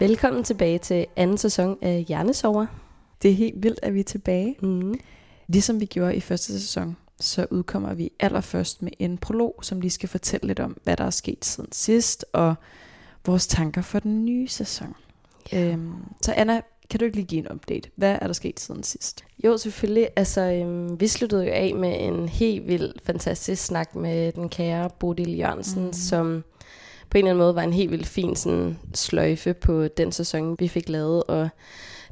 Velkommen tilbage til anden sæson af Hjernesover. Det er helt vildt, at vi er tilbage. Mm. Ligesom vi gjorde i første sæson, så udkommer vi allerførst med en prolog, som lige skal fortælle lidt om, hvad der er sket siden sidst, og vores tanker for den nye sæson. Ja. Øhm, så Anna, kan du ikke lige give en update? Hvad er der sket siden sidst? Jo, selvfølgelig. Altså, øhm, vi sluttede jo af med en helt vild, fantastisk snak med den kære Bodil Jørgensen, mm. Som på en eller anden måde var en helt vildt fin sådan, sløjfe på den sæson, vi fik lavet, og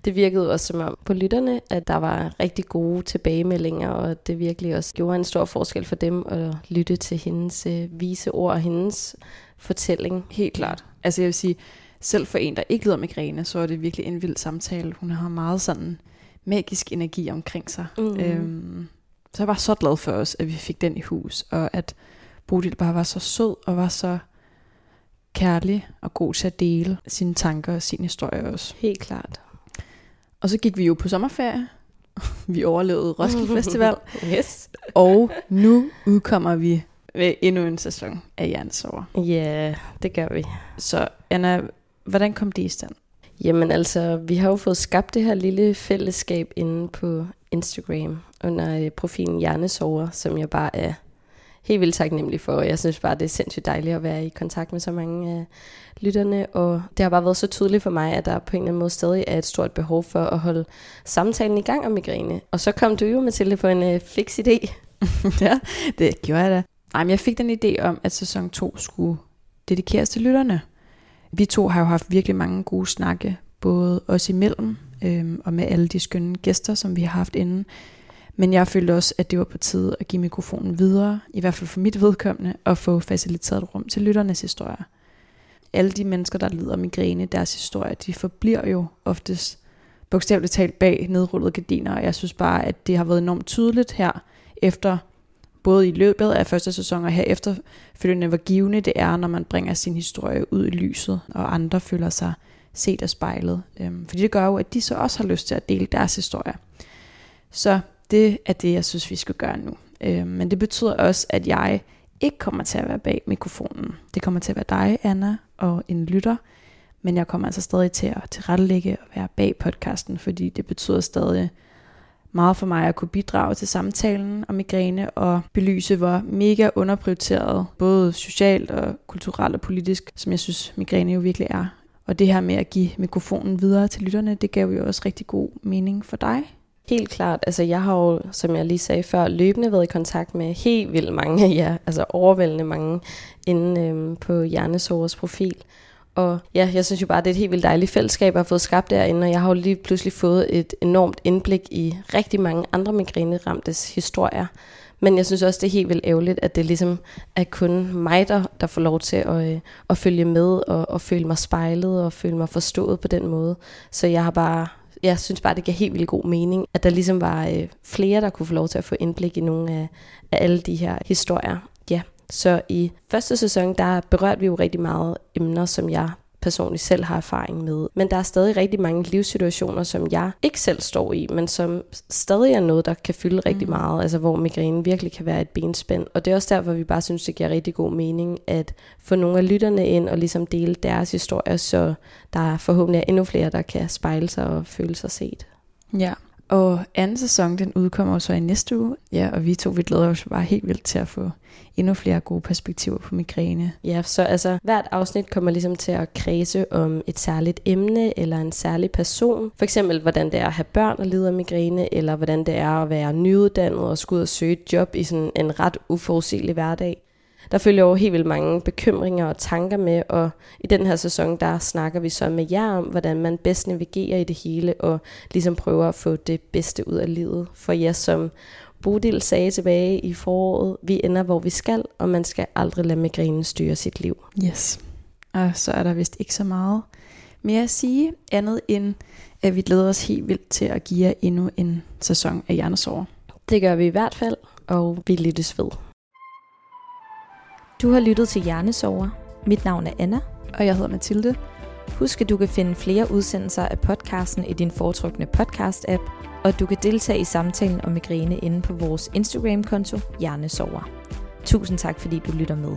det virkede også som om på lytterne, at der var rigtig gode tilbagemeldinger, og det virkelig også gjorde en stor forskel for dem at lytte til hendes øh, vise ord og hendes fortælling. Helt klart. Altså jeg vil sige, selv for en, der ikke lider migræne, så er det virkelig en vild samtale. Hun har meget sådan magisk energi omkring sig. Mhm. Øhm, så jeg var så glad for os, at vi fik den i hus, og at Bodil bare var så sød og var så kærlig og god til at dele sine tanker og sin historie også. Helt klart. Og så gik vi jo på sommerferie. Vi overlevede Roskilde Festival. Yes. og nu udkommer vi med endnu en sæson af Hjernesover. Ja, det gør vi. Så Anna, hvordan kom det i stand? Jamen altså, vi har jo fået skabt det her lille fællesskab inde på Instagram under øh, profilen Hjernesover, som jeg bare er helt vildt taknemmelig for. Jeg synes bare, det er sindssygt dejligt at være i kontakt med så mange af lytterne, og det har bare været så tydeligt for mig, at der på en eller anden måde stadig er et stort behov for at holde samtalen i gang om migræne. Og så kom du jo, Mathilde, på en øh, fix idé. ja, det gjorde jeg da. Nej, men jeg fik den idé om, at sæson 2 skulle dedikeres til lytterne. Vi to har jo haft virkelig mange gode snakke, både os imellem øhm, og med alle de skønne gæster, som vi har haft inden. Men jeg følte også, at det var på tide at give mikrofonen videre, i hvert fald for mit vedkommende, og få faciliteret rum til lytternes historier. Alle de mennesker, der lider af migræne, deres historier, de forbliver jo oftest bogstaveligt talt bag nedrullede gardiner, og jeg synes bare, at det har været enormt tydeligt her, efter både i løbet af første sæson og her efterfølgende, hvor givende det er, når man bringer sin historie ud i lyset, og andre føler sig set og spejlet. Øhm, fordi det gør jo, at de så også har lyst til at dele deres historie. Så det er det, jeg synes, vi skal gøre nu. Øh, men det betyder også, at jeg ikke kommer til at være bag mikrofonen. Det kommer til at være dig, Anna, og en lytter. Men jeg kommer altså stadig til at tilrettelægge og være bag podcasten, fordi det betyder stadig meget for mig at kunne bidrage til samtalen om migræne og belyse, hvor mega underprioriteret, både socialt og kulturelt og politisk, som jeg synes migræne jo virkelig er. Og det her med at give mikrofonen videre til lytterne, det gav jo også rigtig god mening for dig. Helt klart. Altså jeg har jo, som jeg lige sagde før, løbende været i kontakt med helt vildt mange af jer, altså overvældende mange, inde øhm, på Hjernesovers profil. Og ja, jeg synes jo bare, det er et helt vildt dejligt fællesskab, jeg har fået skabt derinde, og jeg har jo lige pludselig fået et enormt indblik i rigtig mange andre migræneramtes historier. Men jeg synes også, det er helt vildt ærgerligt, at det ligesom er kun mig, der, der får lov til at, øh, at følge med og, og føle mig spejlet og føle mig forstået på den måde. Så jeg har bare jeg synes bare, det giver helt vildt god mening, at der ligesom var øh, flere, der kunne få lov til at få indblik i nogle af, af alle de her historier. Ja, så i første sæson, der berørte vi jo rigtig meget emner, som jeg personligt selv har erfaring med. Men der er stadig rigtig mange livssituationer, som jeg ikke selv står i, men som stadig er noget, der kan fylde rigtig Mm. meget, altså hvor migræne virkelig kan være et benspænd. Og det er også derfor, vi bare synes, det giver rigtig god mening at få nogle af lytterne ind og ligesom dele deres historier, så der er forhåbentlig er endnu flere, der kan spejle sig og føle sig set. Ja, og anden sæson, den udkommer jo så i næste uge. Ja, og vi to, vi glæder os bare helt vildt til at få endnu flere gode perspektiver på migræne. Ja, så altså hvert afsnit kommer ligesom til at kredse om et særligt emne eller en særlig person. For eksempel, hvordan det er at have børn og lide af migræne, eller hvordan det er at være nyuddannet og skulle ud og søge et job i sådan en ret uforudsigelig hverdag. Der følger jo helt vildt mange bekymringer og tanker med, og i den her sæson, der snakker vi så med jer om, hvordan man bedst navigerer i det hele, og ligesom prøver at få det bedste ud af livet for jer, som Bodil sagde tilbage i foråret, vi ender hvor vi skal, og man skal aldrig lade migrænen styre sit liv. Yes. Og så er der vist ikke så meget mere at sige, andet end at vi glæder os helt vildt til at give jer endnu en sæson af Hjernesover. Det gør vi i hvert fald, og vi lyttes ved. Du har lyttet til Hjernesover. Mit navn er Anna. Og jeg hedder Mathilde. Husk, at du kan finde flere udsendelser af podcasten i din foretrukne podcast-app, og du kan deltage i samtalen om migræne inde på vores Instagram-konto Hjernesover. Tusind tak, fordi du lytter med.